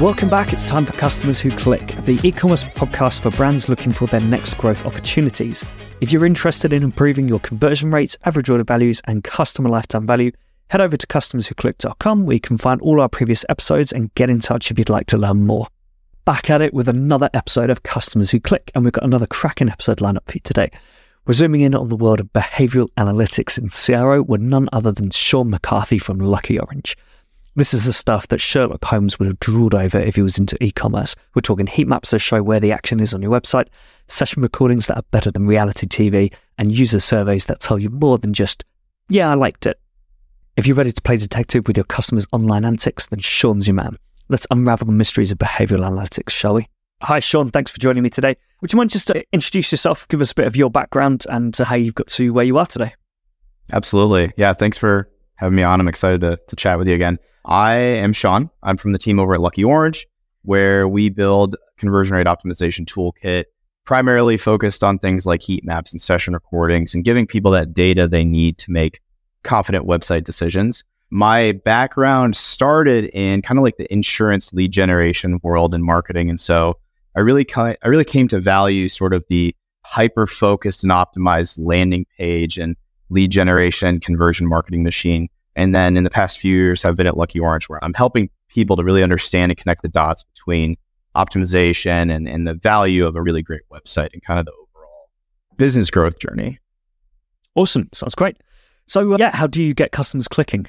Welcome back. It's time for Customers Who Click, the e commerce podcast for brands looking for their next growth opportunities. If you're interested in improving your conversion rates, average order values, and customer lifetime value, head over to customerswhoclick.com where you can find all our previous episodes and get in touch if you'd like to learn more. Back at it with another episode of Customers Who Click, and we've got another cracking episode lined up for you today. We're zooming in on the world of behavioral analytics in CRO with none other than Sean McCarthy from Lucky Orange. This is the stuff that Sherlock Holmes would have drooled over if he was into e commerce. We're talking heat maps that show where the action is on your website, session recordings that are better than reality TV, and user surveys that tell you more than just, yeah, I liked it. If you're ready to play detective with your customers' online antics, then Sean's your man. Let's unravel the mysteries of behavioral analytics, shall we? Hi, Sean. Thanks for joining me today. Would you mind just to introduce yourself, give us a bit of your background and uh, how you've got to where you are today? Absolutely. Yeah, thanks for having me on. I'm excited to, to chat with you again. I am Sean. I'm from the team over at Lucky Orange, where we build conversion rate optimization toolkit, primarily focused on things like heat maps and session recordings and giving people that data they need to make confident website decisions. My background started in kind of like the insurance lead generation world and marketing. And so I really, I really came to value sort of the hyper focused and optimized landing page and lead generation conversion marketing machine and then in the past few years, I've been at Lucky Orange where I'm helping people to really understand and connect the dots between optimization and, and the value of a really great website and kind of the overall business growth journey. Awesome. Sounds great. So, uh, yeah, how do you get customers clicking?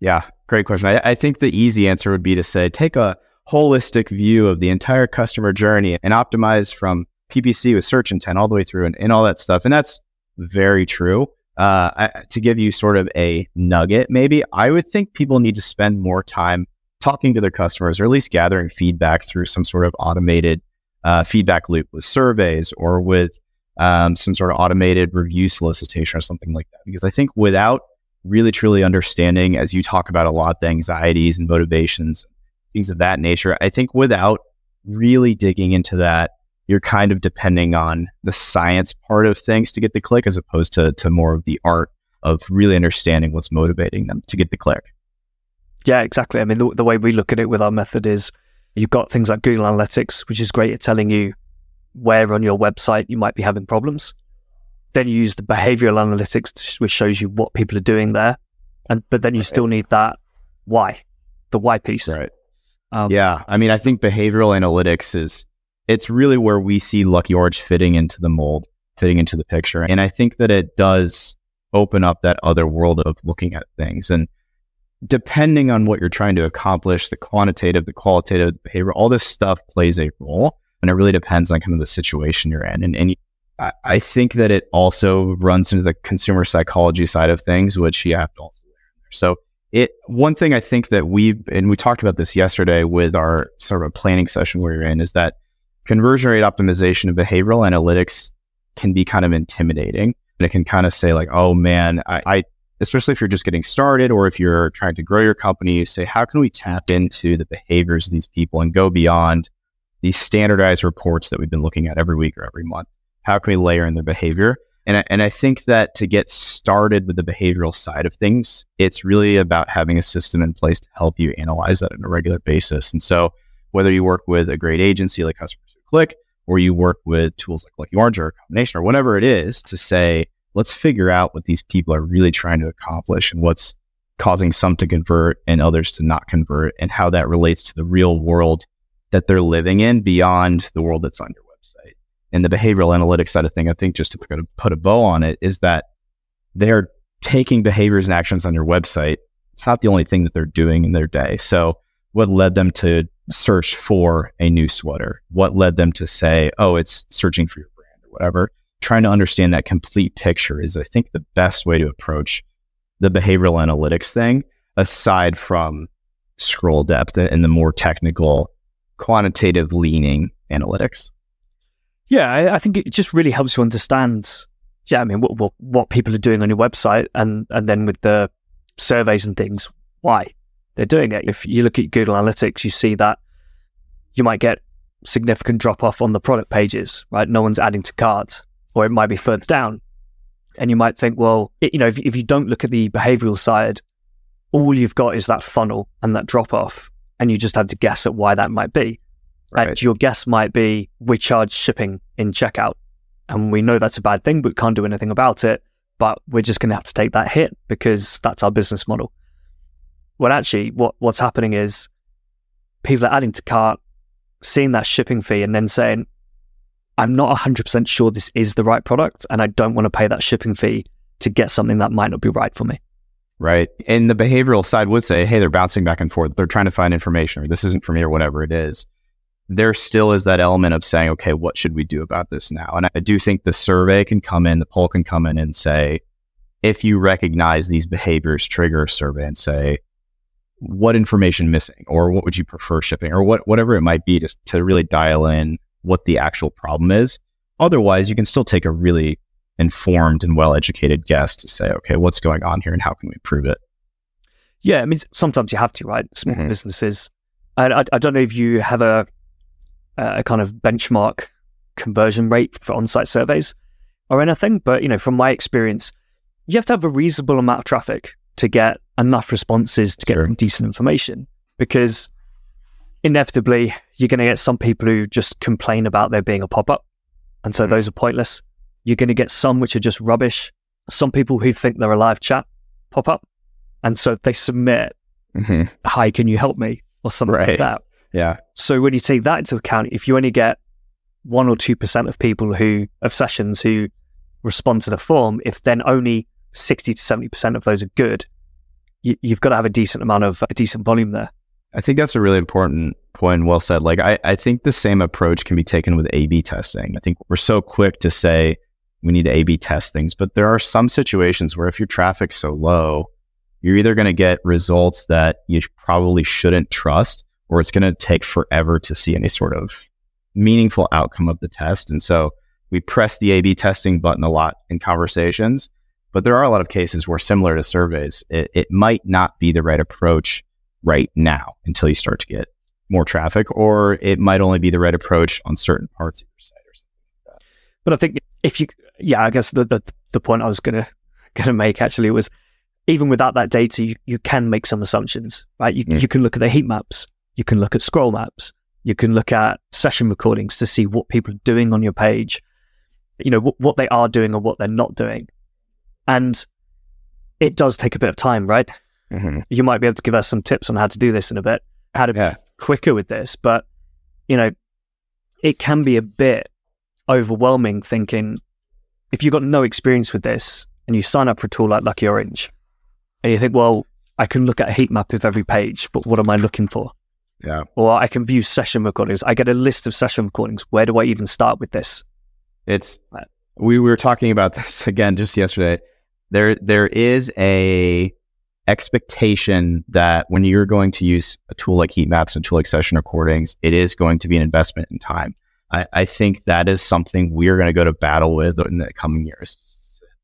Yeah, great question. I, I think the easy answer would be to say take a holistic view of the entire customer journey and optimize from PPC with search intent all the way through and, and all that stuff. And that's very true uh, to give you sort of a nugget, maybe I would think people need to spend more time talking to their customers or at least gathering feedback through some sort of automated uh, feedback loop with surveys or with um, some sort of automated review solicitation or something like that. Because I think without really truly understanding, as you talk about a lot, the anxieties and motivations, things of that nature, I think without really digging into that you're kind of depending on the science part of things to get the click as opposed to, to more of the art of really understanding what's motivating them to get the click. Yeah, exactly. I mean, the, the way we look at it with our method is you've got things like Google Analytics, which is great at telling you where on your website you might be having problems. Then you use the behavioral analytics, which shows you what people are doing there. And but then you right. still need that why, the why piece. Right. Um, yeah. I mean, I think behavioral analytics is it's really where we see Lucky Orange fitting into the mold, fitting into the picture. And I think that it does open up that other world of looking at things. And depending on what you're trying to accomplish, the quantitative, the qualitative, the behavior, all this stuff plays a role. And it really depends on kind of the situation you're in. And, and I, think that it also runs into the consumer psychology side of things, which you have to also. So it one thing I think that we've and we talked about this yesterday with our sort of a planning session we are in is that conversion rate optimization and behavioral analytics can be kind of intimidating. And it can kind of say, like, oh man, I, I, especially if you're just getting started or if you're trying to grow your company, you say, how can we tap into the behaviors of these people and go beyond these standardized reports that we've been looking at every week or every month? How can we layer in their behavior? And I, and I think that to get started with the behavioral side of things, it's really about having a system in place to help you analyze that on a regular basis. And so, whether you work with a great agency like Customer click, or you work with tools like Lucky Orange or a combination or whatever it is to say, let's figure out what these people are really trying to accomplish and what's causing some to convert and others to not convert and how that relates to the real world that they're living in beyond the world that's on your website. And the behavioral analytics side of thing, I think just to put a, put a bow on it is that they're taking behaviors and actions on your website. It's not the only thing that they're doing in their day. So what led them to search for a new sweater? What led them to say, oh, it's searching for your brand or whatever? Trying to understand that complete picture is, I think, the best way to approach the behavioral analytics thing, aside from scroll depth and the more technical, quantitative leaning analytics. Yeah, I, I think it just really helps you understand. Yeah, I mean, what, what what people are doing on your website, and and then with the surveys and things, why? They're doing it. If you look at Google Analytics, you see that you might get significant drop off on the product pages, right? No one's adding to carts, or it might be further down. And you might think, well, it, you know, if, if you don't look at the behavioral side, all you've got is that funnel and that drop off. and you just have to guess at why that might be. Right. And your guess might be we charge shipping in checkout. And we know that's a bad thing, but can't do anything about it. But we're just going to have to take that hit because that's our business model. Well, actually, what, what's happening is people are adding to cart, seeing that shipping fee, and then saying, I'm not 100% sure this is the right product, and I don't want to pay that shipping fee to get something that might not be right for me. Right. And the behavioral side would say, hey, they're bouncing back and forth. They're trying to find information, or this isn't for me, or whatever it is there still is that element of saying, okay, what should we do about this now? And I do think the survey can come in, the poll can come in and say, if you recognize these behaviors, trigger a survey and say, what information missing, or what would you prefer shipping, or what whatever it might be to, to really dial in what the actual problem is. Otherwise, you can still take a really informed and well educated guess to say, okay, what's going on here and how can we prove it? Yeah, I mean, sometimes you have to, right? Small mm-hmm. businesses. I, I, I don't know if you have a a kind of benchmark conversion rate for on-site surveys or anything. But you know, from my experience, you have to have a reasonable amount of traffic to get enough responses to get sure. some decent information because inevitably you're going to get some people who just complain about there being a pop-up and so mm-hmm. those are pointless you're going to get some which are just rubbish some people who think they're a live chat pop up and so they submit mm-hmm. hi can you help me or something right. like that yeah. So when you take that into account, if you only get one or two percent of people who of sessions who respond to the form, if then only sixty to seventy percent of those are good, you, have got to have a decent amount of a decent volume there. I think that's a really important point. Well said. Like I, I think the same approach can be taken with A/B testing. I think we're so quick to say we need to A/B test things, but there are some situations where if your traffic's so low, you're either going to get results that you probably shouldn't trust, or it's going to take forever to see any sort of meaningful outcome of the test. And so we press the A B testing button a lot in conversations, but there are a lot of cases where, similar to surveys, it, it might not be the right approach right now until you start to get more traffic, or it might only be the right approach on certain parts of your site or something like that. But I think if you, yeah, I guess the, the, the point I was going to, going to make actually was even without that data, you, you can make some assumptions, right? You, mm. you can look at the heat maps you can look at scroll maps. You can look at session recordings to see what people are doing on your page, you know, what they are doing or what they're not doing. And it does take a bit of time, right? Mm-hmm. You might be able to give us some tips on how to do this in a bit, how to yeah. be quicker with this. But, you know, it can be a bit overwhelming thinking if you've got no experience with this and you sign up for a tool like Lucky Orange and you think, well, I can look at a heat map of every page, but what am I looking for? Yeah. Or I can view session recordings. I get a list of session recordings. Where do I even start with this? It's we were talking about this again just yesterday. There there is a expectation that when you're going to use a tool like heat maps and tool like session recordings, it is going to be an investment in time. I, I think that is something we're going to go to battle with in the coming years.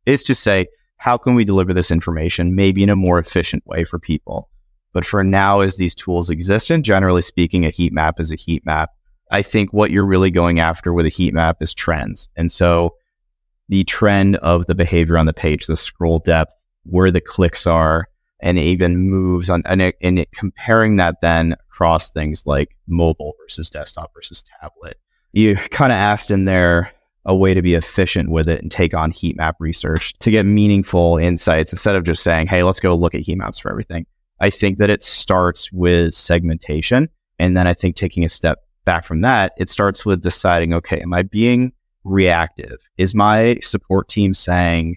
It's just say, how can we deliver this information maybe in a more efficient way for people? But for now, as these tools exist, and generally speaking, a heat map is a heat map. I think what you're really going after with a heat map is trends. And so the trend of the behavior on the page, the scroll depth, where the clicks are, and even moves on, and, it, and it, comparing that then across things like mobile versus desktop versus tablet. You kind of asked in there a way to be efficient with it and take on heat map research to get meaningful insights instead of just saying, hey, let's go look at heat maps for everything. I think that it starts with segmentation. And then I think taking a step back from that, it starts with deciding, okay, am I being reactive? Is my support team saying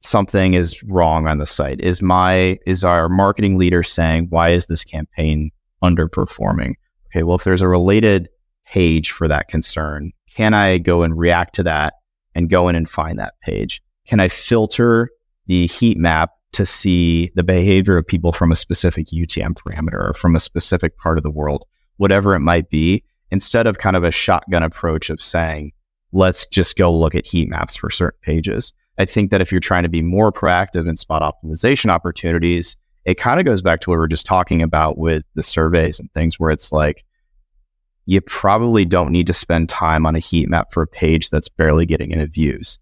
something is wrong on the site? Is my, is our marketing leader saying, why is this campaign underperforming? Okay, well, if there's a related page for that concern, can I go and react to that and go in and find that page? Can I filter the heat map to see the behavior of people from a specific UTM parameter or from a specific part of the world, whatever it might be, instead of kind of a shotgun approach of saying, let's just go look at heat maps for certain pages. I think that if you're trying to be more proactive in spot optimization opportunities, it kind of goes back to what we are just talking about with the surveys and things where it's like, you probably don't need to spend time on a heat map for a page that's barely getting any views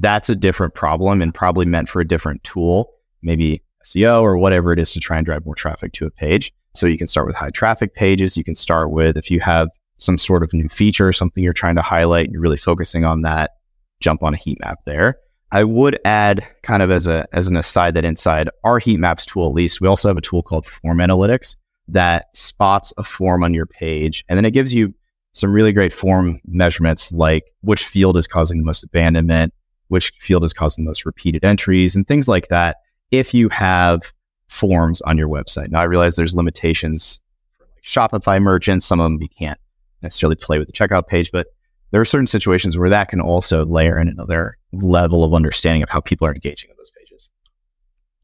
that's a different problem and probably meant for a different tool, maybe SEO or whatever it is to try and drive more traffic to a page. So you can start with high traffic pages. You can start with if you have some sort of new feature, something you're trying to highlight, you're really focusing on that, jump on a heat map there. I would add kind of as a as an aside that inside our heat maps tool at least, we also have a tool called form analytics that spots a form on your page and then it gives you some really great form measurements like which field is causing the most abandonment, which field is causing the most repeated entries and things like that if you have forms on your website. Now I realize there's limitations for like Shopify merchants, some of them you can't necessarily play with the checkout page, but there are certain situations where that can also layer in another level of understanding of how people are engaging with those pages.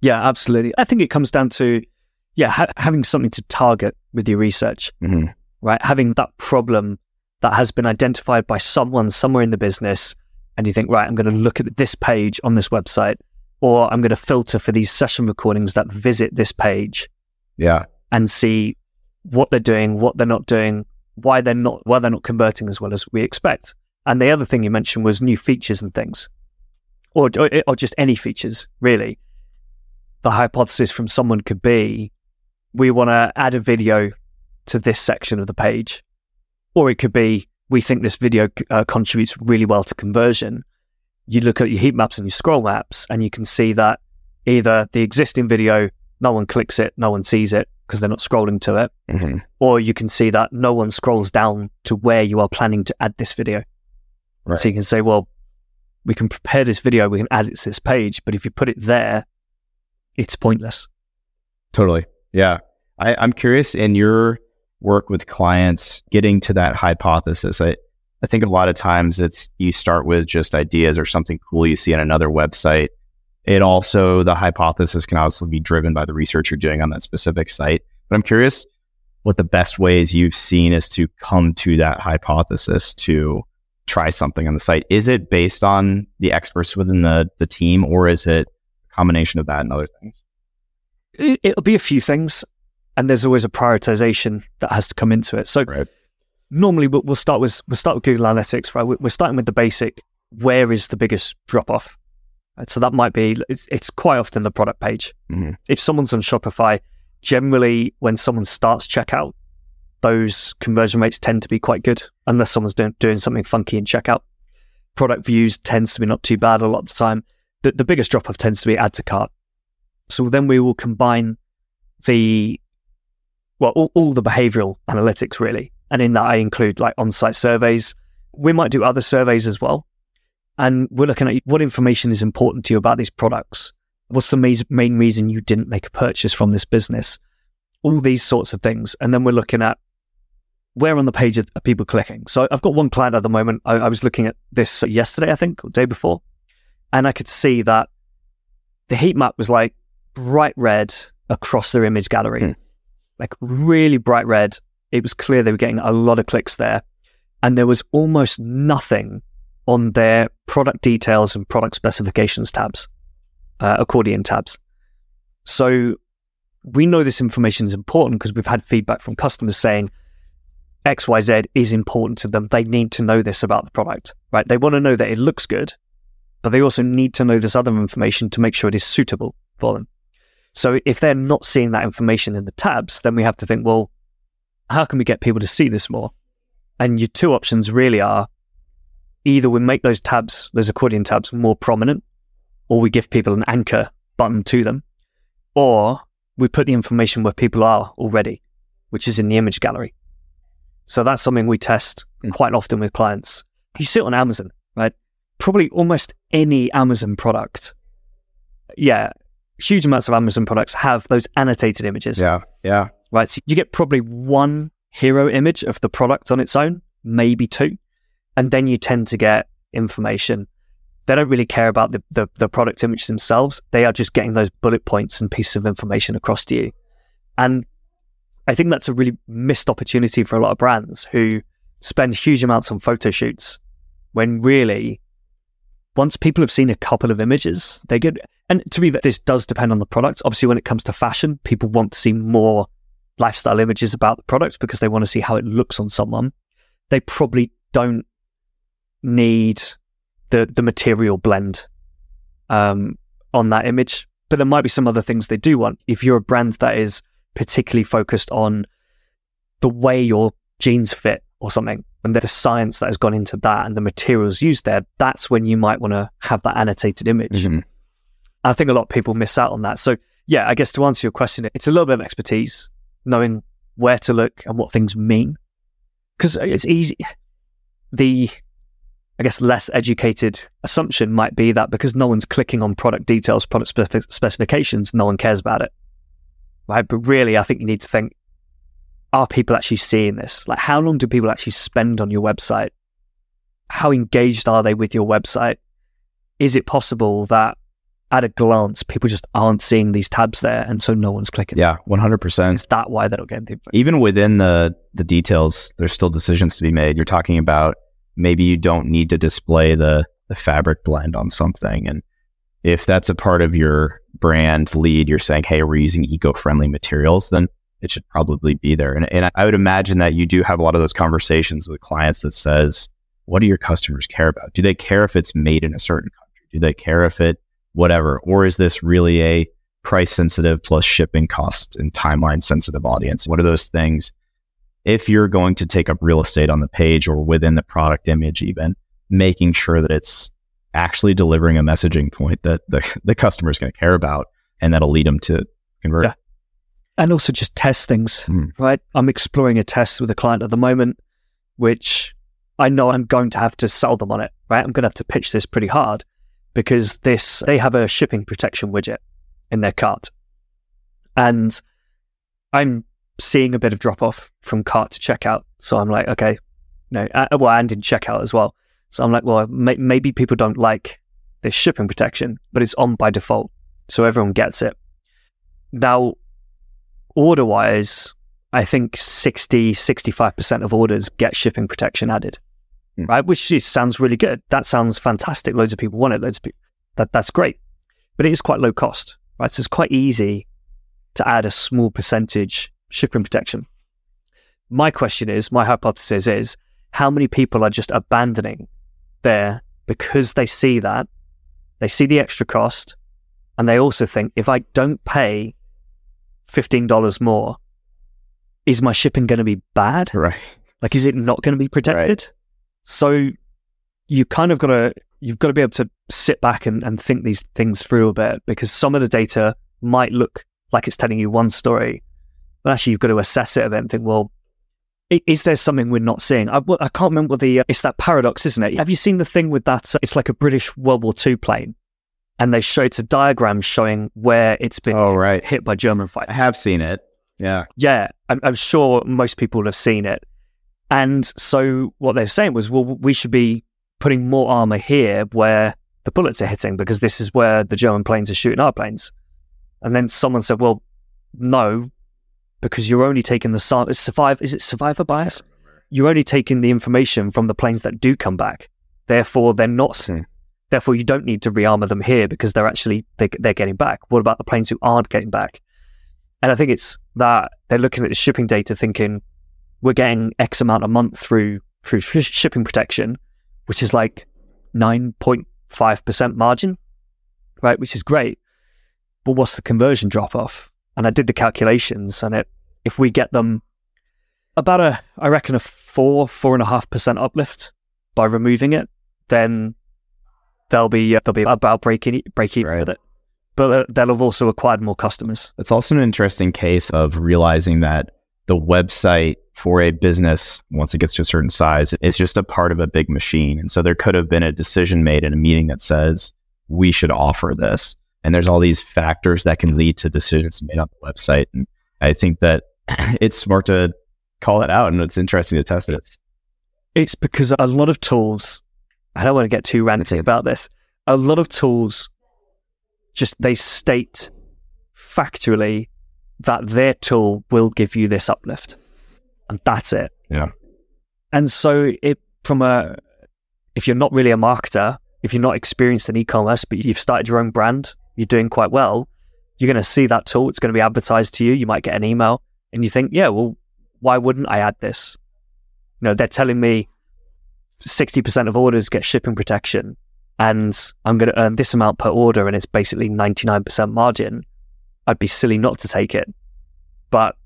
Yeah, absolutely. I think it comes down to yeah ha- having something to target with your research, mm-hmm. right? Having that problem that has been identified by someone somewhere in the business, and you think, right, I'm going to look at this page on this website, or I'm going to filter for these session recordings that visit this page, yeah, and see what they're doing, what they're not doing, why they're not why they're not converting as well as we expect. And the other thing you mentioned was new features and things, or or, or just any features really. The hypothesis from someone could be, we want to add a video to this section of the page, or it could be we think this video uh, contributes really well to conversion. You look at your heat maps and your scroll maps, and you can see that either the existing video, no one clicks it, no one sees it, because they're not scrolling to it. Mm-hmm. Or you can see that no one scrolls down to where you are planning to add this video. Right. So you can say, well, we can prepare this video, we can add it to this page, but if you put it there, it's pointless. Totally. Yeah. I, I'm curious in your work with clients getting to that hypothesis. I, I think a lot of times it's you start with just ideas or something cool you see on another website it also, the hypothesis can also be driven by the research you're doing on that specific site. But I'm curious what the best ways you've seen is to come to that hypothesis to try something on the site. Is it based on the experts within the, the team or is it a combination of that and other things? It'll be a few things. And there's always a prioritization that has to come into it. So right. normally we'll start with we'll start with Google Analytics, right? We're starting with the basic. Where is the biggest drop off? So that might be, it's, it's quite often the product page. Mm-hmm. If someone's on Shopify, generally when someone starts checkout, those conversion rates tend to be quite good, unless someone's doing, doing something funky in checkout. Product views tends to be not too bad a lot of the time. The, the biggest drop off tends to be add to cart. So then we will combine the, well, all, all the behavioral analytics really. And in that, I include like on site surveys. We might do other surveys as well. And we're looking at what information is important to you about these products. What's the main reason you didn't make a purchase from this business? All these sorts of things. And then we're looking at where on the page are, people clicking. So I've got one client at the moment. I, I was looking at this yesterday, I think, or day before, and I could see that the heat map was like bright red across their image gallery, hmm. like really bright red. It was clear they were getting a lot of clicks there. And there was almost nothing on their product details and product specifications tabs, uh, accordion tabs. So we know this information is important because we've had feedback from customers saying XYZ is important to them. They need to know this about the product, right? They want to know that it looks good, but they also need to know this other information to make sure it is suitable for them. So if they're not seeing that information in the tabs, then we have to think, well, how can we get people to see this more? And your two options really are either we make those tabs, those accordion tabs, more prominent, or we give people an anchor button to them, or we put the information where people are already, which is in the image gallery. So that's something we test mm. quite often with clients. You see it on Amazon, right? Probably almost any Amazon product. Yeah, huge amounts of Amazon products have those annotated images. Yeah, yeah. Right. So you get probably one hero image of the product on its own, maybe two and then you tend to get information. They don't really care about the, the, the product images themselves. They are just getting those bullet points and pieces of information across to you. And I think that's a really missed opportunity for a lot of brands who spend huge amounts on photo shoots when really once people have seen a couple of images, they get and to me that this does depend on the product. Obviously, when it comes to fashion, people want to see more lifestyle images about the product because they want to see how it looks on someone. They probably don't need the the material blend um, on that image. But there might be some other things they do want. If you're a brand that is particularly focused on the way your jeans fit or something, and the science that has gone into that and the materials used there, that's when you might want to have that annotated image. Mm-hmm. I think a lot of people miss out on that. So, yeah, I guess to answer your question, it's a little bit of expertise, knowing where to look and what things mean. Because it's easy. The, I guess, less educated assumption might be that because no one's clicking on product details, product spec- specifications, no one cares about it. Right. But really, I think you need to think are people actually seeing this? Like, how long do people actually spend on your website? How engaged are they with your website? Is it possible that at a glance, people just aren't seeing these tabs there, and so no one's clicking. Yeah, one hundred percent. Is that why they don't get the Even within the the details, there's still decisions to be made. You're talking about maybe you don't need to display the the fabric blend on something, and if that's a part of your brand lead, you're saying, "Hey, we're using eco-friendly materials," then it should probably be there. And, and I would imagine that you do have a lot of those conversations with clients that says, "What do your customers care about? Do they care if it's made in a certain country? Do they care if it whatever? Or is this really a price sensitive plus shipping cost and timeline sensitive audience? What are those things? If you're going to take up real estate on the page or within the product image, even making sure that it's actually delivering a messaging point that the, the customer is going to care about and that'll lead them to convert. Yeah. And also just test things, mm. right? I'm exploring a test with a client at the moment, which I know I'm going to have to sell them on it, right? I'm going to have to pitch this pretty hard because this they have a shipping protection widget in their cart, and I'm seeing a bit of drop off from cart to checkout. So I'm like, okay, no, uh, well, and in checkout as well. So I'm like, well, may- maybe people don't like this shipping protection, but it's on by default, so everyone gets it. Now, order wise, I think 60, 65% of orders get shipping protection added mm. right? Which sounds really good. That sounds fantastic. Loads of people want it. Loads of people. That that's great, but it is quite low cost, right? So it's quite easy to add a small percentage shipping protection. My question is, my hypothesis is, how many people are just abandoning there because they see that, they see the extra cost, and they also think if I don't pay fifteen dollars more, is my shipping going to be bad? Right. Like, is it not going to be protected? Right. So you kind of got to you've got to be able to sit back and, and think these things through a bit because some of the data might look like it's telling you one story, but actually you've got to assess it a bit and think, well, is there something we're not seeing? I, I can't remember the. Uh, it's that paradox, isn't it? Have you seen the thing with that? Uh, it's like a British World War II plane, and they show it's a diagram showing where it's been oh, right. hit by German fighters. I have seen it. Yeah, yeah. I'm, I'm sure most people have seen it. And so what they're saying was, well, we should be putting more armor here where the bullets are hitting because this is where the German planes are shooting our planes. And then someone said, well, no, because you're only taking the survive. Is it survivor bias? You're only taking the information from the planes that do come back. Therefore, they're not. Mm. Therefore, you don't need to rearmor them here because they're actually they, they're getting back. What about the planes who aren't getting back? And I think it's that they're looking at the shipping data, thinking, we're getting X amount a month through through shipping protection, which is like nine point five percent margin, right? Which is great. But what's the conversion drop off? And I did the calculations, and it if we get them about a I reckon a four four and a half percent uplift by removing it, then they'll be uh, they'll be about breaking break even right. with it. But uh, they'll have also acquired more customers. It's also an interesting case of realizing that the website for a business once it gets to a certain size is just a part of a big machine. And so there could have been a decision made in a meeting that says we should offer this. And there's all these factors that can lead to decisions made on the website. And I think that it's smart to call it out and it's interesting to test it. It's because a lot of tools, I don't want to get too ranty about this. A lot of tools just they state factually that their tool will give you this uplift and that's it. Yeah. And so it from a if you're not really a marketer, if you're not experienced in e-commerce, but you've started your own brand, you're doing quite well, you're going to see that tool. It's going to be advertised to you. You might get an email and you think, yeah, well, why wouldn't I add this? You know, they're telling me 60% of orders get shipping protection and I'm going to earn this amount per order and it's basically 99% margin. I'd be silly not to take it. but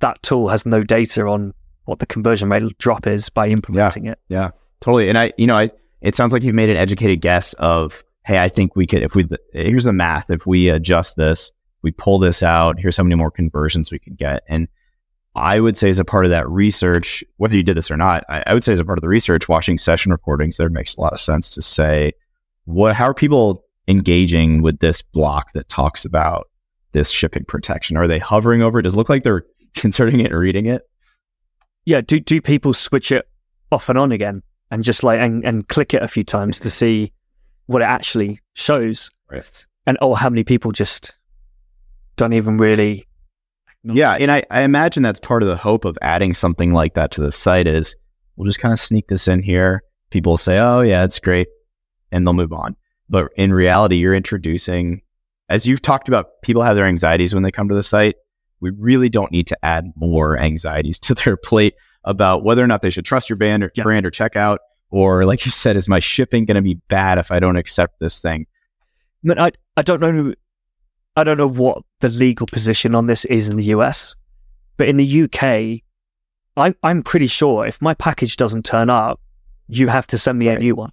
that tool has no data on what the conversion rate drop is by implementing yeah, it. Yeah, totally. And I, you know, I, it sounds like you've made an educated guess of, hey, I think we could, if we, here's the math, if we adjust this, we pull this out, here's how many more conversions we could get. And I would say as a part of that research, whether you did this or not, I, I would say as a part of the research, watching session recordings, there makes a lot of sense to say, what, how are people engaging with this block that talks about this shipping protection? Are they hovering over it? Does it look like they're considering it and reading it? Yeah. Do do people switch it off and on again and just like and, and click it a few times to see what it actually shows? Right. And oh, how many people just don't even really yeah, and I, I imagine that's part of the hope of adding something like that to the site is we'll just kind of sneak this in here. People will say, "Oh yeah, it's great," and they'll move on. But in reality, you're introducing, as you've talked about, people have their anxieties when they come to the site. We really don't need to add more anxieties to their plate about whether or not they should trust your brand or, yeah. brand or checkout, or like you said, is my shipping going to be bad if I don't accept this thing? But I, I don't know I don't know what the legal position on this is in the US, but in the UK, I'm I'm pretty sure if my package doesn't turn up, you have to send me right. a new one.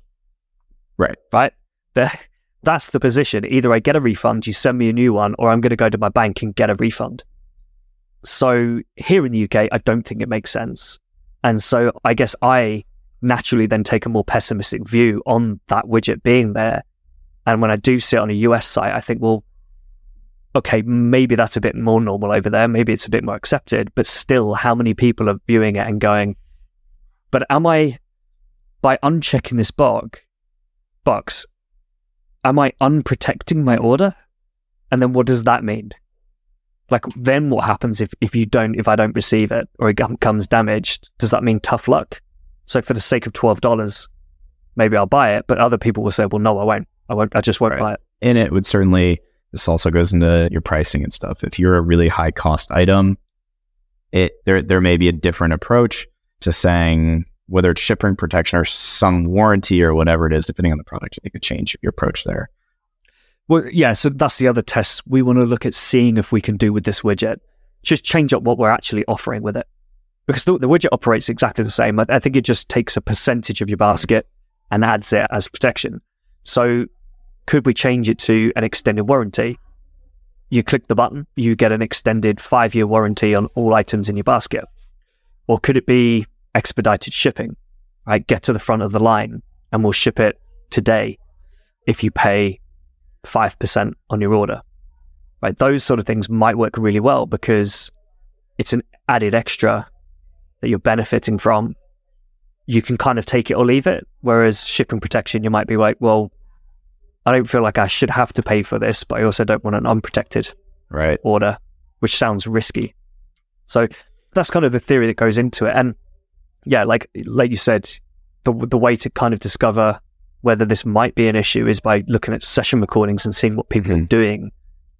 Right. Right. The, that's the position. Either I get a refund, you send me a new one, or I'm going to go to my bank and get a refund. So here in the UK, I don't think it makes sense. And so I guess I naturally then take a more pessimistic view on that widget being there. And when I do see it on a US site, I think, well, okay, maybe that's a bit more normal over there. Maybe it's a bit more accepted, but still, how many people are viewing it and going, but am I, by unchecking this bug, box, am I unprotecting my order? And then what does that mean? Like, then what happens if, if you don't, if I don't receive it or it comes damaged? Does that mean tough luck? So for the sake of $12, maybe I'll buy it, but other people will say, well, no, I won't. I won't, I just won't right. buy it. And it would certainly, this also goes into your pricing and stuff. If you're a really high cost item, it there there may be a different approach to saying whether it's shipping protection or some warranty or whatever it is, depending on the product, it could change your approach there. Well, yeah, so that's the other test we want to look at seeing if we can do with this widget. Just change up what we're actually offering with it. Because the, the widget operates exactly the same. I, I think it just takes a percentage of your basket and adds it as protection. So could we change it to an extended warranty? You click the button, you get an extended five year warranty on all items in your basket. Or could it be expedited shipping? Right, get to the front of the line and we'll ship it today if you pay 5% on your order. Right, those sort of things might work really well because it's an added extra that you're benefiting from. You can kind of take it or leave it. Whereas shipping protection, you might be like, well, I don't feel like I should have to pay for this, but I also don't want an unprotected right. order, which sounds risky. So that's kind of the theory that goes into it. And yeah, like like you said, the the way to kind of discover whether this might be an issue is by looking at session recordings and seeing what people mm-hmm. are doing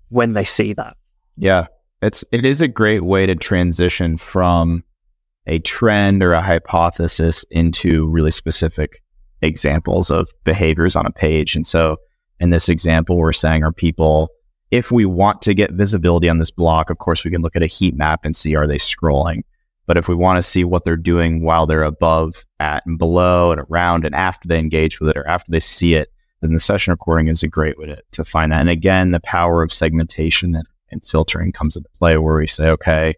when they see that. Yeah, it's it is a great way to transition from a trend or a hypothesis into really specific examples of behaviors on a page. And so in this example, we're saying are people, if we want to get visibility on this block, of course, we can look at a heat map and see are they scrolling. But if we want to see what they're doing while they're above, at, and below, and around, and after they engage with it or after they see it, then the session recording is a great way to, find that. And again, the power of segmentation and, and filtering comes into play where we say, okay,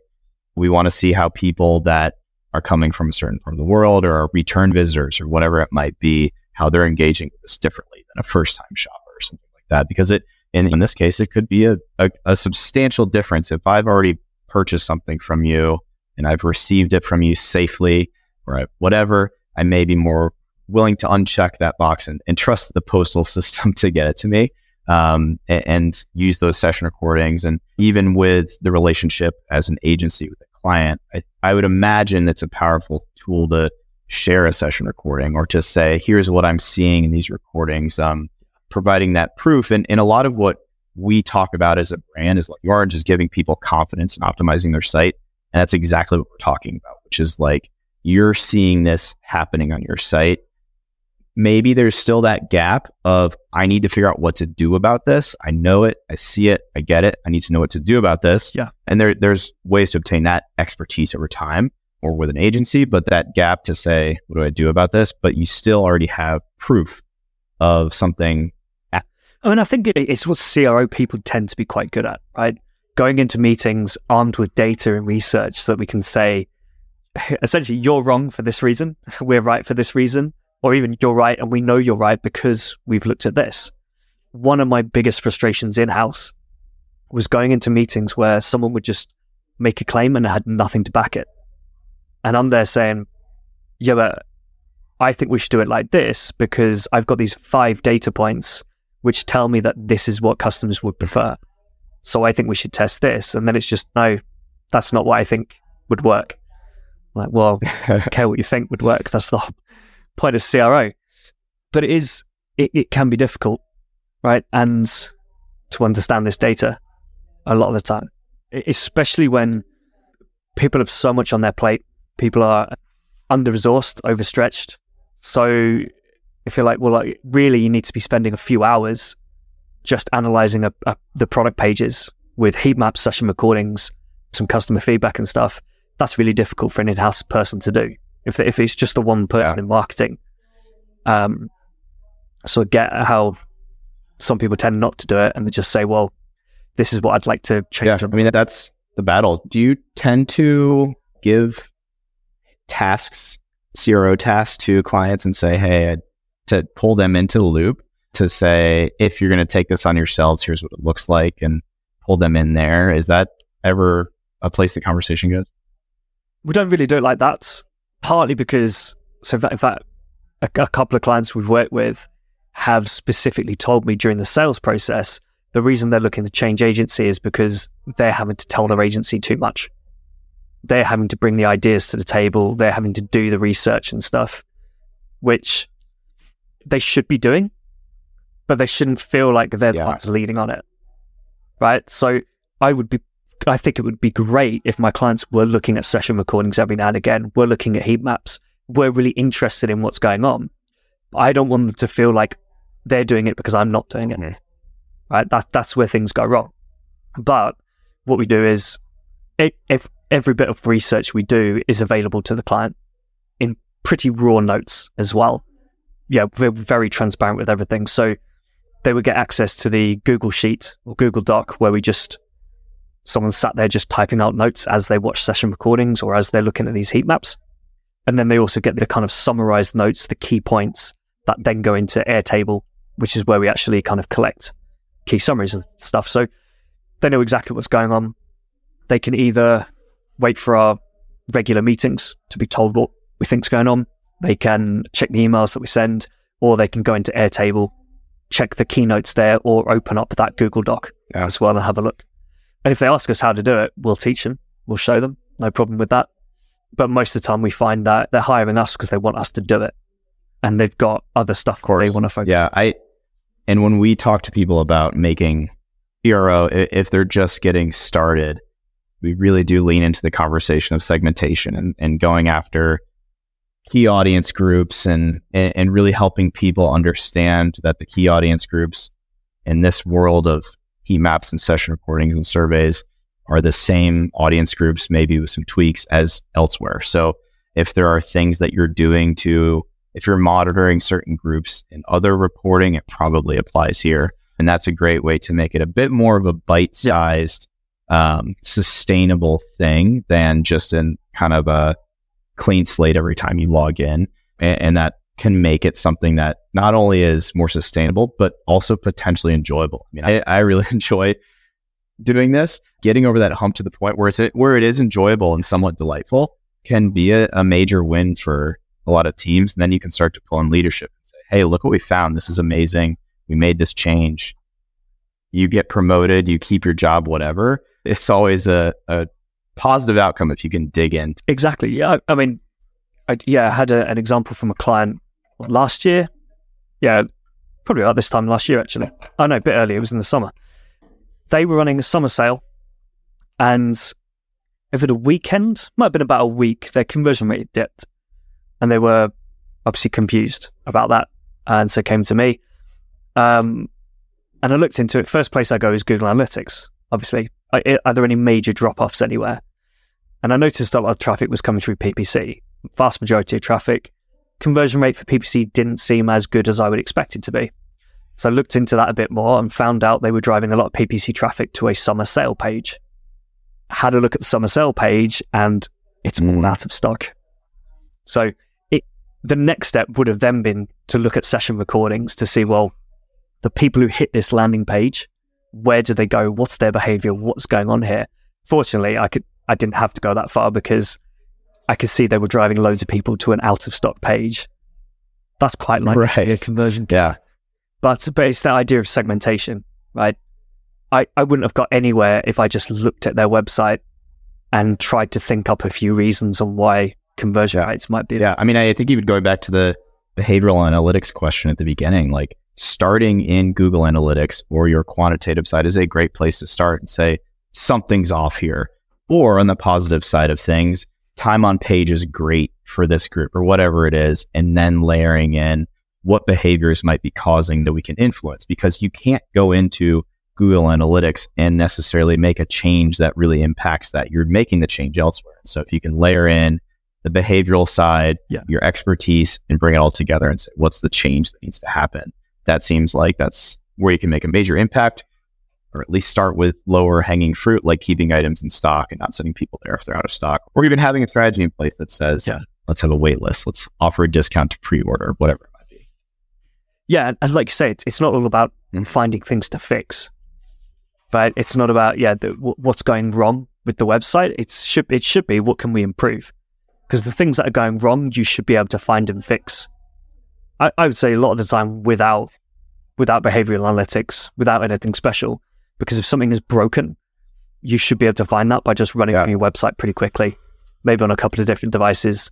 we want to see how people that are coming from a certain part of the world or are return visitors or whatever it might be, how they're engaging with this differently than a first time shopper or something like that. Because it, in, in this case, it could be a, a, a substantial difference. If I've already purchased something from you and I've received it from you safely or whatever, I may be more willing to uncheck that box and, and trust the postal system to get it to me um, and, and, use those session recordings. And even with the relationship as an agency with a client, I, I would imagine it's a powerful tool to share a session recording or to say, here's what I'm seeing in these recordings. Um, providing that proof. And, and a lot of what we talk about as a brand is Lucky Orange is giving people confidence and optimizing their site. And that's exactly what we're talking about, which is like you're seeing this happening on your site. Maybe there's still that gap of I need to figure out what to do about this. I know it, I see it, I get it. I need to know what to do about this. Yeah. And there there's ways to obtain that expertise over time or with an agency, but that gap to say, what do I do about this? But you still already have proof of something. I mean, I think it's what CRO people tend to be quite good at, right? Going into meetings armed with data and research so that we can say, essentially, you're wrong for this reason, we're right for this reason or even you're right and we know you're right because we've looked at this. One of my biggest frustrations in house was going into meetings where someone would just make a claim and had nothing to back it. And I'm there saying, yeah, but I think we should do it like this because I've got these five data points which tell me that this is what customers would prefer. So I think we should test this. And then it's just, no, that's not what I think would work. like, well, I care what you think would work. That's the point of CRO. But it is, it, it can be difficult, right? And to understand this data a lot of the time, especially when people have so much on their plate, people are under resourced, overstretched. So if you're like, well, like, really, you need to be spending a few hours just analyzing a, a, the product pages with heat maps, session recordings, some customer feedback and stuff. That's really difficult for an in-house person to do if if it's just the one person yeah. in marketing. Um, so I get how some people tend not to do it and they just say, "Well, this is what I'd like to change." Yeah, I mean that's the battle. Do you tend to give tasks, CRO tasks to clients and say, "Hey," to pull them into the loop to say, "If you're going to take this on yourselves, here's what it looks like," and pull them in there. Is that ever a place the conversation goes? We don't really do it like that partly because, so in fact, a, a couple of clients we've worked with have specifically told me during the sales process the reason they're looking to change agency is because they're having to tell their agency too much. They're having to bring the ideas to the table. They're having to do the research and stuff, which they should be doing, but they shouldn't feel like they're yeah. the ones leading on it. Right. So I would be I think it would be great if my clients were looking at session recordings every now and again, were looking at heat maps, were really interested in what's going on. I don't want them to feel like they're doing it because I'm not doing it. Mm-hmm. Right? That that's where things go wrong. But what we do is if every bit of research we do is available to the client in pretty raw notes as well. Yeah, we're very transparent with everything. So they would get access to the Google Sheet or Google Doc where we just someone sat there just typing out notes as they watch session recordings or as they're looking at these heat maps. And then they also get the kind of summarized notes, the key points that then go into Airtable, which is where we actually kind of collect key summaries and stuff. So they know exactly what's going on. They can either wait for our regular meetings to be told what we think's going on. They can check the emails that we send, or they can go into Airtable, check the keynotes there, or open up that Google Doc yeah. as well and have a look. And if they ask us how to do it, we'll teach them, we'll show them, no problem with that. But most of the time, we find that they're hiring us because they want us to do it, and they've got other stuff they want to focus. Yeah, I. And when we talk to people about making CRO, if they're just getting started, we really do lean into the conversation of segmentation and, and going after key audience groups and, and really helping people understand that the key audience groups in this world of heat maps and session recordings and surveys are the same audience groups, maybe with some tweaks as elsewhere. So if there are things that you're doing to, if you're monitoring certain groups in other reporting, it probably applies here. And that's a great way to make it a bit more of a bite sized, um, sustainable thing than just in kind of a clean slate every time you log in. And, and that can make it something that not only is more sustainable, but also potentially enjoyable. I mean, I, I really enjoy doing this. Getting over that hump to the point where it's where it is enjoyable and somewhat delightful can be a, a major win for a lot of teams. And then you can start to pull in leadership and say, "Hey, look what we found. This is amazing. We made this change." You get promoted, you keep your job, whatever. It's always a, a positive outcome if you can dig in. Exactly. Yeah. I mean, I, yeah, I had a, an example from a client last year. Yeah, probably about this time last year, actually. Oh, no, a bit earlier. It was in the summer. They were running a summer sale, and over the weekend, might have been about a week, their conversion rate dipped. And they were obviously confused about that. and so came to me. Um, and I looked into it. First place I go is Google Analytics. Obviously, are, are there any major drop offs anywhere? And I noticed that a lot of traffic was coming through PPC. Vast majority of traffic. Conversion rate for PPC didn't seem as good as I would expect it to be. So I looked into that a bit more and found out they were driving a lot of PPC traffic to a summer sale page. Had a look at the summer sale page and it's all Mm. out of stock. So it, the next step would have then been to look at session recordings to see, well, the people who hit this landing page, where do they go? What's their behavior? What's going on here? Fortunately, I could I didn't have to go that far because I could see they were driving loads of people to an out of stock page. That's quite likely to be a conversion Yeah. but but it's the idea of segmentation, right? I, I wouldn't have got anywhere if I just looked at their website and tried to think up a few reasons on why conversion Yeah. rates might be. Yeah. I mean, I think even going back to the behavioral analytics question at the beginning, like starting in Google Analytics or your quantitative side is a great place to start and say something's off here. Or on the positive side of things, time on page is great for this group or whatever it is. And then layering in what behaviors might be causing that we can influence because you can't go into Google Analytics and necessarily make a change that really impacts that. You're making the change elsewhere. So if you can layer in the behavioral side, Yeah. your expertise, and bring it all together and say, what's the change that needs to happen? That seems like that's where you can make a major impact, or at least start with lower hanging fruit, like keeping items in stock and not sending people there if they're out of stock, or even having a strategy in place that says, Yeah. let's have a wait list, let's offer a discount to pre order, whatever it might be. Yeah, and, like you say, it's, it's not all about Mhm. finding things to fix, right? It's not about yeah, the, w- what's going wrong with the website. It should it should be what can we improve? Because the things that are going wrong, you should be able to find and fix. I, I would say a lot of the time without without behavioral analytics, without anything special. Because if something is broken, you should be able to find that by just running Yeah. through your website pretty quickly, maybe on a couple of different devices.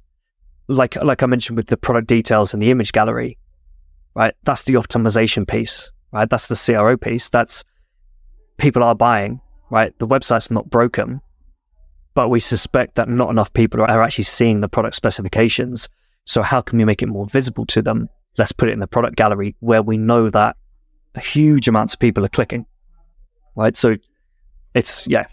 Like like I mentioned with the product details and the image gallery, right? That's the optimization piece, right? That's the CRO piece. That's people are buying, right? The website's not broken, but we suspect that not enough people are, are actually seeing the product specifications. So how can we make it more visible to them? Let's put it in the product gallery where we know that huge amounts of people are clicking, right? So it's, yeah,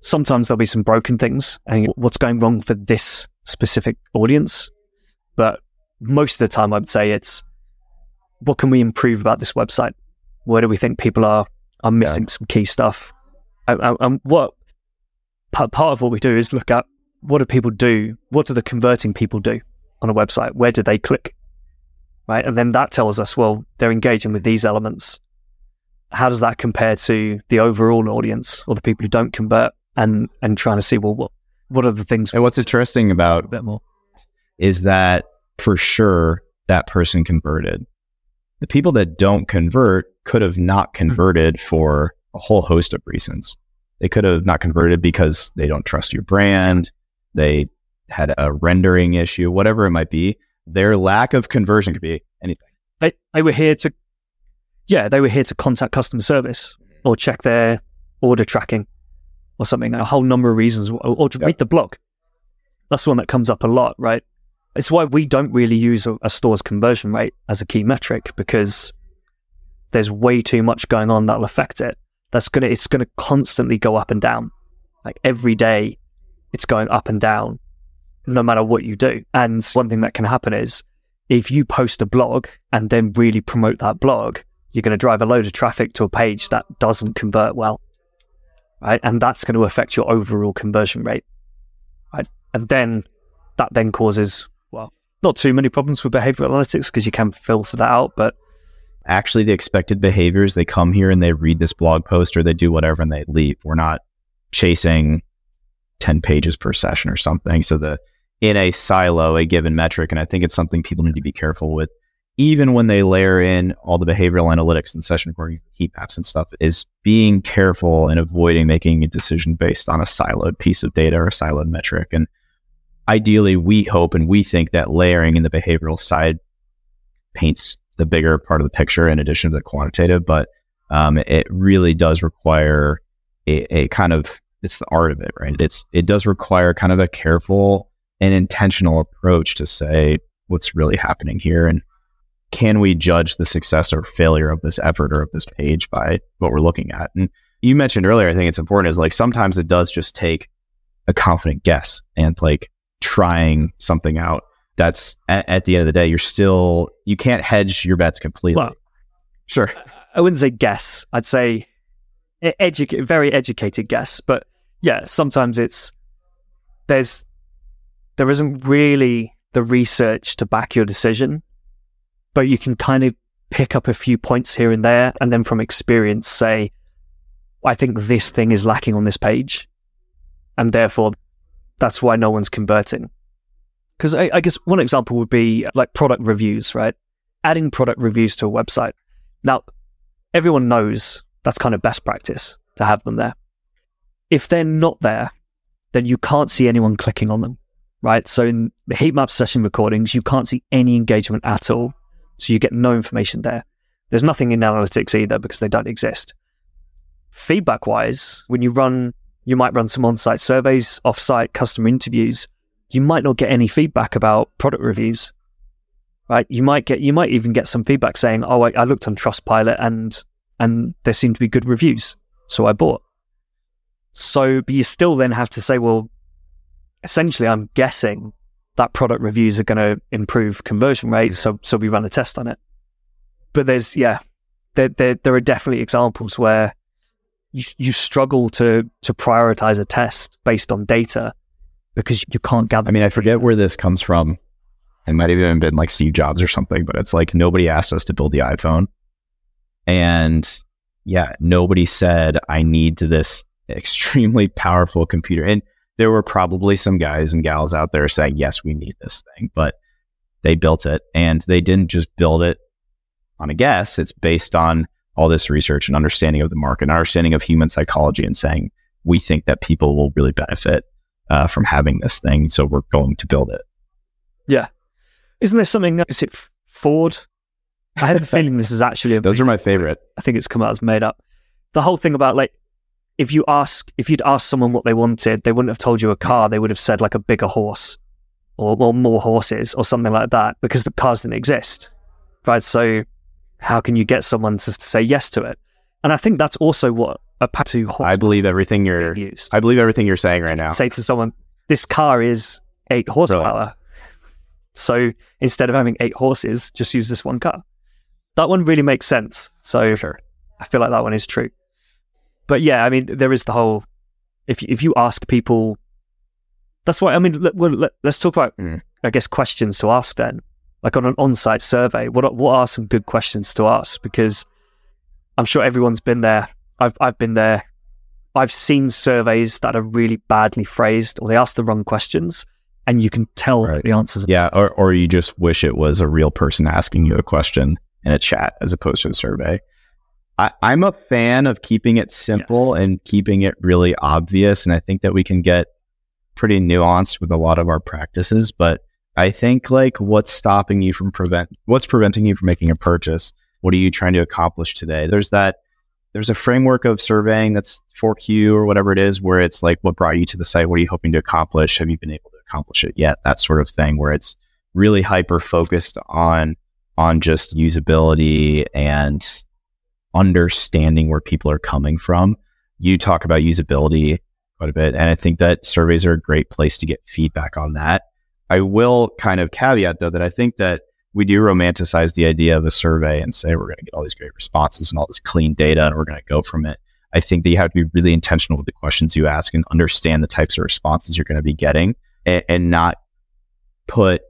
sometimes there'll be some broken things and what's going wrong for this specific audience. But most of the time, I would say it's what can we improve about this website? Where do we think people are are missing some key stuff? And, and- what part of what we do is look at what do people do? What do the converting people do on a website? Where do they click? Right, and then that tells us well they're engaging with these elements. How does that compare to the overall audience or the people who don't convert? And and trying to see well what what are the things And what's interesting about a bit more? is that for sure that person converted. The people that don't convert could have not hmm. converted for a whole host of reasons. They could have not converted because they don't trust your brand, they had a rendering issue, whatever it might be. Their lack of conversion could be anything. they they were here to yeah they were here to contact customer service or check their order tracking or something a whole number of reasons or, or to Yeah. read the blog. That's the one that comes up a lot right? It's why we don't really use a, a store's conversion rate as a key metric because there's way too much going on that'll affect it. That's gonna it's gonna constantly go up and down. Like every day it's going up and down no matter what you do. And one thing that can happen is if you post a blog and then really promote that blog, you're going to drive a load of traffic to a page that doesn't convert well. Right. And that's going to affect your overall conversion rate. Right. And then that then causes, well, not too many problems with behavioral analytics because you can filter that out. But Actually, the expected behaviors, they come here and they read this blog post or they do whatever and they leave. We're not chasing 10 pages per session or something. So the in a silo, a given metric, and I think it's something people need to be careful with, even when they layer in all the behavioral analytics and session recordings, heat maps and stuff, is being careful and avoiding making a decision based on a siloed piece of data or a siloed metric. And ideally, we hope and we think that layering in the behavioral side paints the bigger part of the picture in addition to the quantitative, but um, it really does require a, a kind of it's the art of it, right? It's it does require kind of a careful and intentional approach to say what's really happening here. And can we judge the success or failure of this effort or of this page by what we're looking at? And you mentioned earlier, I think it's important is like sometimes it does just take a confident guess and like trying something out. That's at, at the end of the day, you're still, you can't hedge your bets completely. Well, sure. I wouldn't say guess. I'd say educate, very educated guess. But yeah, sometimes it's there's there isn't really the research to back your decision, but you can kind of pick up a few points here and there, and then from experience say, I think this thing is lacking on this page, and therefore that's why no one's converting. Because I, I guess one example would be like product reviews, right? Adding product reviews to a website. Now, everyone knows that's kind of best practice to have them there. If they're not there, then you can't see anyone clicking on them, right? So in the heat map session recordings, you can't see any engagement at all. So you get no information there. There's nothing in analytics either because they don't exist. Feedback wise, when you run, you might run some on site surveys, off site customer interviews. You might not get any feedback about product reviews, right? You might get, you might even get some feedback saying, "Oh, I, I looked on Trustpilot and and there seemed to be good reviews, so I bought." So, but you still then have to say, well, essentially, I'm guessing that product reviews are going to improve conversion rates, mm. so so we run a test on it. But there's yeah, there there, there are definitely examples where you you struggle to to prioritize a test based on data because you can't gather. I mean, I forget data. where this comes from it might have even been like Steve Jobs or something, but it's like nobody asked us to build the iPhone. And yeah, nobody said, I need to this extremely powerful computer. And there were probably some guys and gals out there saying, yes, we need this thing, but they built it and they didn't just build it on a guess. It's based on all this research and understanding of the market, and understanding of human psychology, and saying, we think that people will really benefit uh, from having this thing. So we're going to build it. Yeah. Isn't there something? Is it Ford? I had a feeling this is actually a. Those are my favorite. I think it's come out as made up. The whole thing about like, if you ask, if you'd asked someone what they wanted, they wouldn't have told you a car. They would have said like a bigger horse, or more horses, or something like that, because the cars didn't exist, right? So, how can you get someone to, to say yes to it? And I think that's also what a to I believe everything you're. Used. I believe everything you're saying right now. Say to someone, this car is eight horsepower. So instead of having eight horses, just use this one car. That one really makes sense. So sure. I feel like that one is true. But yeah, I mean, there is the whole. If if you ask people, that's why I mean. Let, well, let, us talk about, mm. I guess, questions to ask then. Like on an on-site survey, what what are some good questions to ask? Because I'm sure everyone's been there. I've I've been there. I've seen surveys that are really badly phrased, or they ask the wrong questions, and you can tell right. the answers. Yeah, or, or you just wish it was a real person asking you a question in a chat as opposed to a survey. I, am a fan of keeping it simple yeah. and keeping it really obvious. And I think that we can get pretty nuanced with a lot of our practices. But I think like what's stopping you from prevent what's preventing you from making a purchase? What are you trying to accomplish today? There's that there's a framework of surveying that's 4Q or whatever it is, where it's like what brought you to the site? What are you hoping to accomplish? Have you been able to accomplish it yet? That sort of thing, where it's really hyper focused on on just usability and understanding where people are coming from. You talk about usability quite a bit, and I think that surveys are a great place to get feedback on that. I will kind of caveat though that I think that we do romanticize the idea of a survey and say we're going to get all these great responses and all this clean data and we're going to go from it. I think that you have to be really intentional with the questions you ask and understand the types of responses you're going to be getting and, and not put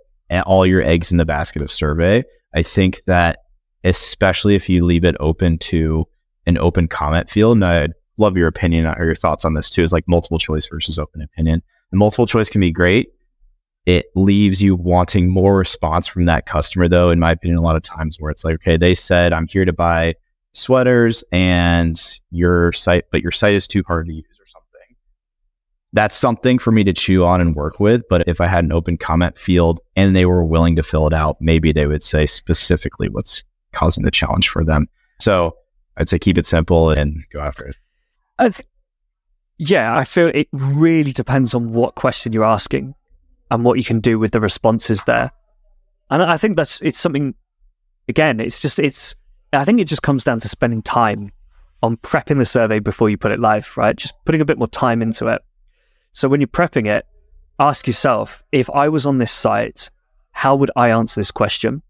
all your eggs in the basket of survey. I think that especially if you leave it open to an open comment field, and I'd love your opinion or your thoughts on this too, is like multiple choice versus open opinion. The multiple choice can be great. It leaves you wanting more response from that customer though in my opinion a lot of times where it's like okay they said i'm here to buy sweaters and your site but your site is too hard to use or something. That's something for me to chew on and work with. But if i had an open comment field and they were willing to fill it out maybe they would say specifically what's causing the challenge for them so i'd say keep it simple and go after it th- yeah i feel it really depends on what question you're asking and what you can do with the responses there. And I think that's it's something again, it's just it's. I think it just comes down to spending time on prepping the survey before you put it live, right? Just putting a bit more time into it. So when you're prepping it, ask yourself: if I was on this site, how would I answer this question,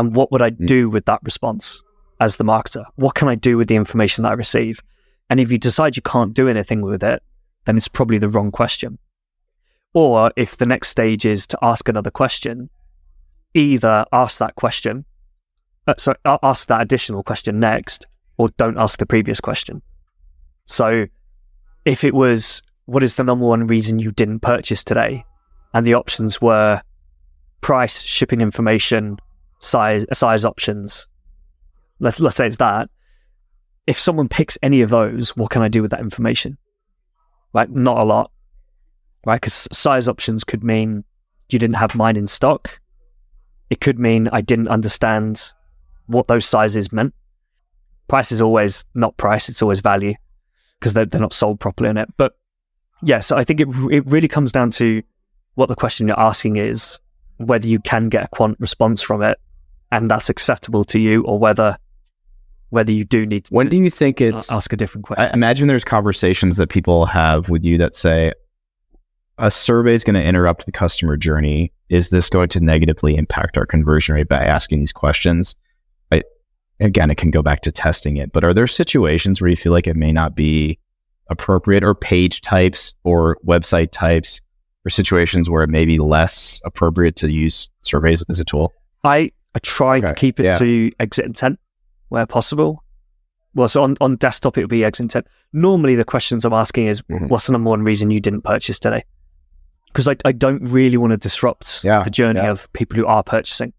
and what would I Mm. do with that response as the marketer? What can I do with the information that I receive? And if you decide you can't do anything with it, then it's probably the wrong question. Or if the next stage is to ask another question, either ask that question, uh, sorry, ask that additional question next, or don't ask the previous question. So if it was, what is the number one reason you didn't purchase today? And the options were price, shipping information, size, size options. Let's, let's say it's that. If someone picks any of those, what can I do with that information? Right? Not a lot right? Because size options could mean you didn't have mine in stock. It could mean I didn't understand what those sizes meant. Price is always not price; it's always value because they're, they're not sold properly on it. But yeah, so I think it it really comes down to what the question you're asking is, whether you can get a quant response from it, and that's acceptable to you, or whether whether you do need to When do you think it's? ask a different question. I imagine there's conversations that people have with you that say a survey is going to interrupt the customer journey. Is this going to negatively impact our conversion rate by asking these questions? I, again, it can go back to testing it, but are there situations where you feel like it may not be appropriate or page types or website types or situations where it may be less appropriate to use surveys as a tool? I, I try to keep it yeah. to exit intent where possible. Well, so on, on desktop, it would be exit intent. Normally, the questions I'm asking is, Mhm. what's the number one reason you didn't purchase today? Because I, I don't really want to disrupt Yeah, the journey yeah. of people who are purchasing.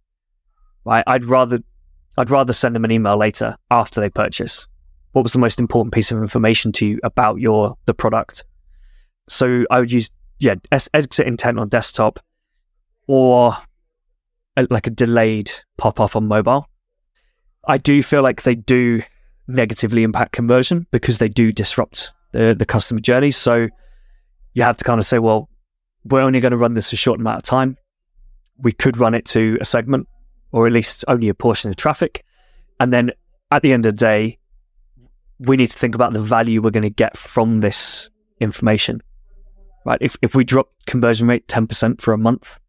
Right? I'd rather I'd rather send them an email later after they purchase. What was the most important piece of information to you about your the product? So I would use yeah exit intent on desktop, or a, like a delayed pop up on mobile. I do feel like they do negatively impact conversion because they do disrupt the the customer journey. So you have to kind of say, well, we're only going to run this a short amount of time. We could run it to a segment or at least only a portion of traffic. And then at the end of the day, we need to think about the value we're going to get from this information. Right? If, if we drop conversion rate 10% for a month,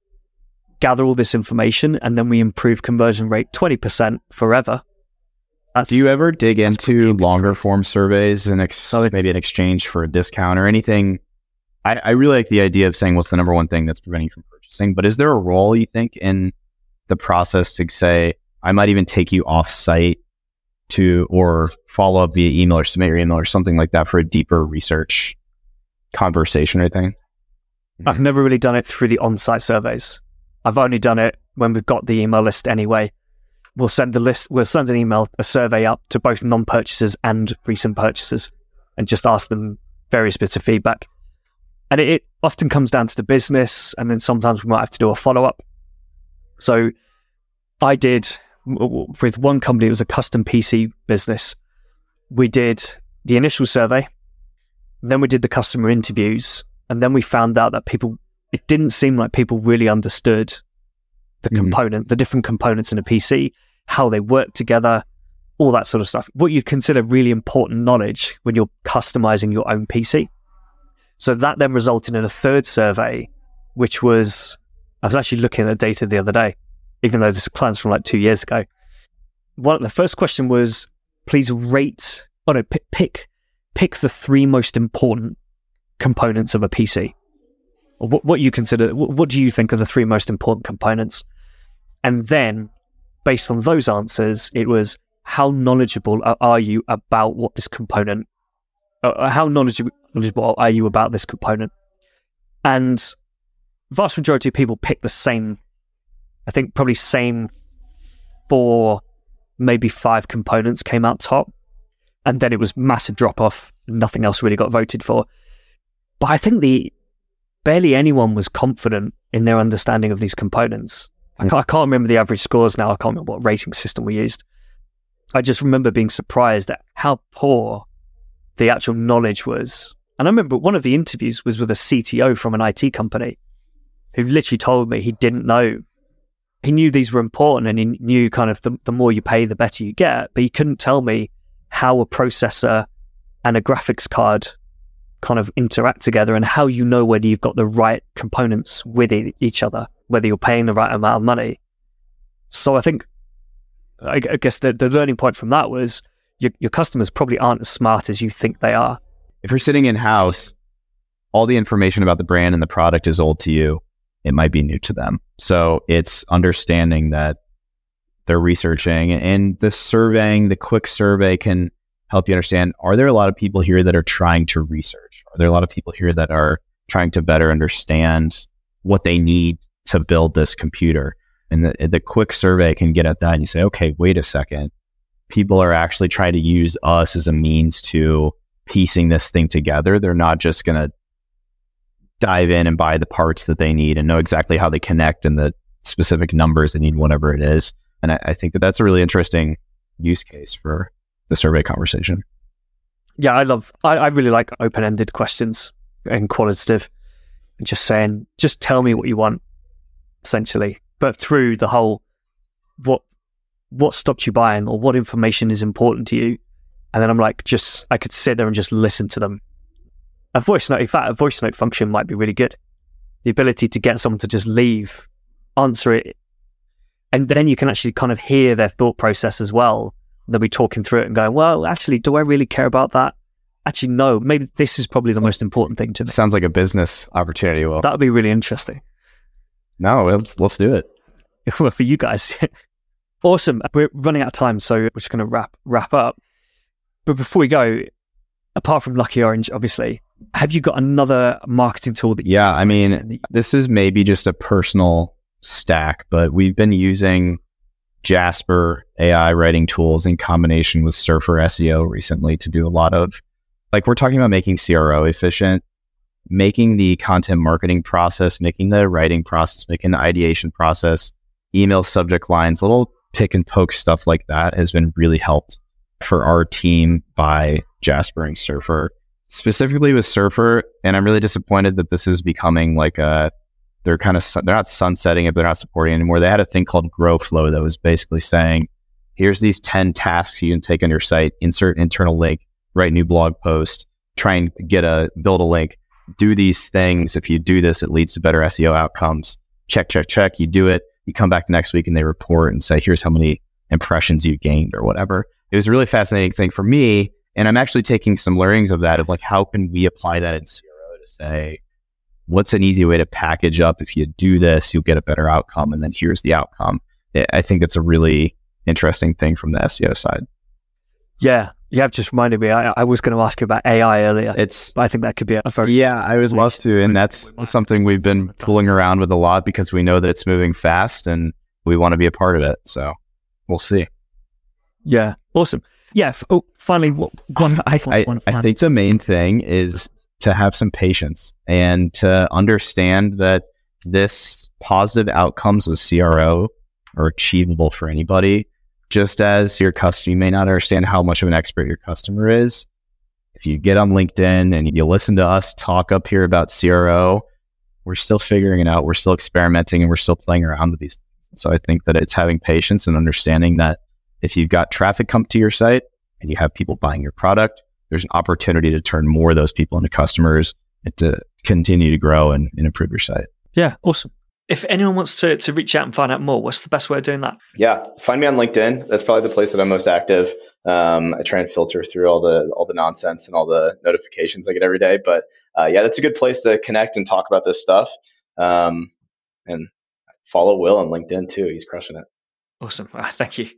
gather all this information, and then we improve conversion rate 20% forever. That's, Do you ever dig into longer form surveys and ex- oh, maybe an exchange for a discount or anything? I, I really like the idea of saying what's the number one thing that's preventing you from purchasing. But is there a role you think in the process to say I might even take you off site to or follow up via email or submit your email or something like that for a deeper research conversation or thing? I've never really done it through the on-site surveys. I've only done it when we've got the email list anyway. We'll send the list, we'll send an email, a survey up to both non-purchasers and recent purchasers and just ask them various bits of feedback. And it, it often comes down to the business and then sometimes we might have to do a follow-up. So I did with one company, it was a custom PC business. We did the initial survey, then we did the customer interviews, and then we found out that people it didn't seem like people really understood the Mhm. component the different components in a pc how they work together all that sort of stuff what you'd consider really important knowledge when you're customizing your own pc so that then resulted in a third survey which was i was actually looking at data the other day even though this plan's from like two years ago one the first question was please rate oh no pick pick, pick the three most important components of a PC. Or what, what you consider, what, what do you think are the three most important components? And then, based on those answers, it was how knowledgeable are, you about what this component, uh, how knowledgeable, knowledgeable are you about this component? And vast majority of people pick the same, I think probably same four, maybe five components came out top. And then it was massive drop off. Nothing else really got voted for. But I think the barely anyone was confident in their understanding of these components. I, mm. can't, I can't remember the average scores now. I can't remember what rating system we used. I just remember being surprised at how poor the actual knowledge was. And I remember one of the interviews was with a CTO from an IT company who literally told me he didn't know he knew these were important and he knew kind of the, the more you pay, the better you get. But he couldn't tell me how a processor and a graphics card kind of interact together and how you know whether you've got the right components with each other, whether you're paying the right amount of money. So I think, I, I guess the, the learning point from that was your, your customers probably aren't as smart as you think they are. If you're sitting in house, all the information about the brand and the product is old to you. It might be new to them. So it's understanding that they're researching and the surveying, the quick survey can help you understand are there a lot of people here that are trying to research? Are there a lot of people here that are trying to better understand what they need to build this computer? And the, the quick survey can get at that and you say, okay, wait a second. People are actually trying to use us as a means to piecing this thing together. They're not just going to dive in and buy the parts that they need and know exactly how they connect and the specific numbers they need, whatever it is. And I, I think that that's a really interesting use case for the survey conversation. Yeah, I love, I, I really like open ended questions and qualitative and just saying, just tell me what you want, essentially. But through the whole, what, what stopped you buying or what information is important to you. And then I'm like, just, I could sit there and just listen to them a voice note, in fact, a voice note function might be really good. The ability to get someone to just leave, answer it, and then you can actually kind of hear their thought process as well. They'll be talking through it and going, well, actually, do I really care about that? Actually, no, maybe this is probably the most important thing to me. Sounds like a business opportunity. Well, that would be really interesting. No, let's, let's do it. well, for you guys. awesome. We're running out of time, so we're just going to wrap, wrap up. But before we go, apart from Lucky Orange, obviously, have you got another marketing tool that? yeah, I mean, this is maybe just a personal stack, but we've been using Jasper AI writing tools in combination with Surfer SEO recently to do a lot of, like, we're talking about making CRO efficient, making the content marketing process, making the writing process, making the ideation process, email subject lines, little pick and poke stuff like that has been really helped for our team by Jasper and Surfer. Specifically with Surfer, and I'm really disappointed that this is becoming like a they're kind of they're not sunsetting it, they're not supporting anymore. They had a thing called Grow Flow that was basically saying, here's these 10 tasks you can take on your site, insert internal link, write new blog post, try and get a build a link, do these things. If you do this, it leads to better SEO outcomes. Check, check, check. You do it. You come back the next week and they report and say, here's how many impressions you gained or whatever. It was a really fascinating thing for me and I'm actually taking some learnings of that of like, how can we apply that in CRO to say, what's an easy way to package up? If you do this, you'll get a better outcome. And then here's the outcome. I think it's a really interesting thing from the SEO side. Yeah. You have just reminded me. I, I was going to ask you about AI earlier. It's, I think that could be a very yeah. I would love to, and that's something we've been fooling around with a lot because we know that it's moving fast, and we want to be a part of it. So we'll see. Yeah, awesome yeah. F- oh, finally, one. I, I, I think the main thing is to have some patience and to understand that this positive outcomes with CRO are achievable for anybody. Just as your customer, you may not understand how much of an expert your customer is. If you get on LinkedIn and you listen to us talk up here about CRO, we're still figuring it out. We're still experimenting and we're still playing around with these. So I think that it's having patience and understanding that if you've got traffic come to your site and you have people buying your product, there's an opportunity to turn more of those people into customers and to continue to grow and, and improve your site. Yeah, awesome. If anyone wants to, to reach out and find out more, what's the best way of doing that? Yeah, find me on LinkedIn. That's probably the place that I'm most active. Um, I try and filter through all the all the nonsense and all the notifications I get every day. But uh, yeah, that's a good place to connect and talk about this stuff. Um, and follow Will on LinkedIn too. He's crushing it. Awesome. thank you.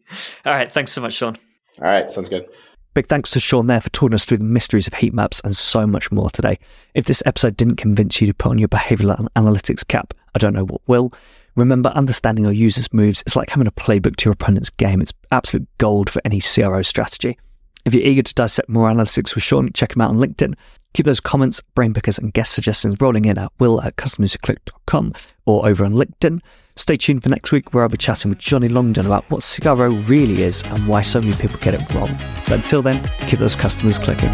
All right. Thanks so much, Sean. All right. Sounds good. Big thanks to Sean there for talking us through the mysteries of heat maps and so much more today. If this episode didn't convince you to put on your behavioral analytics cap, I don't know what will. Remember, understanding your users' moves is like having a playbook to your opponent's game. It's absolute gold for any CRO strategy. If you're eager to dissect more analytics with Sean, check him out on LinkedIn. Keep those comments, brain pickers, and guest suggestions rolling in at will at customerswhoclick.com or over on LinkedIn. Stay tuned for next week where I'll be chatting with Johnny Longden about what CRO really is and why so many people get it wrong. But until then, keep those customers clicking.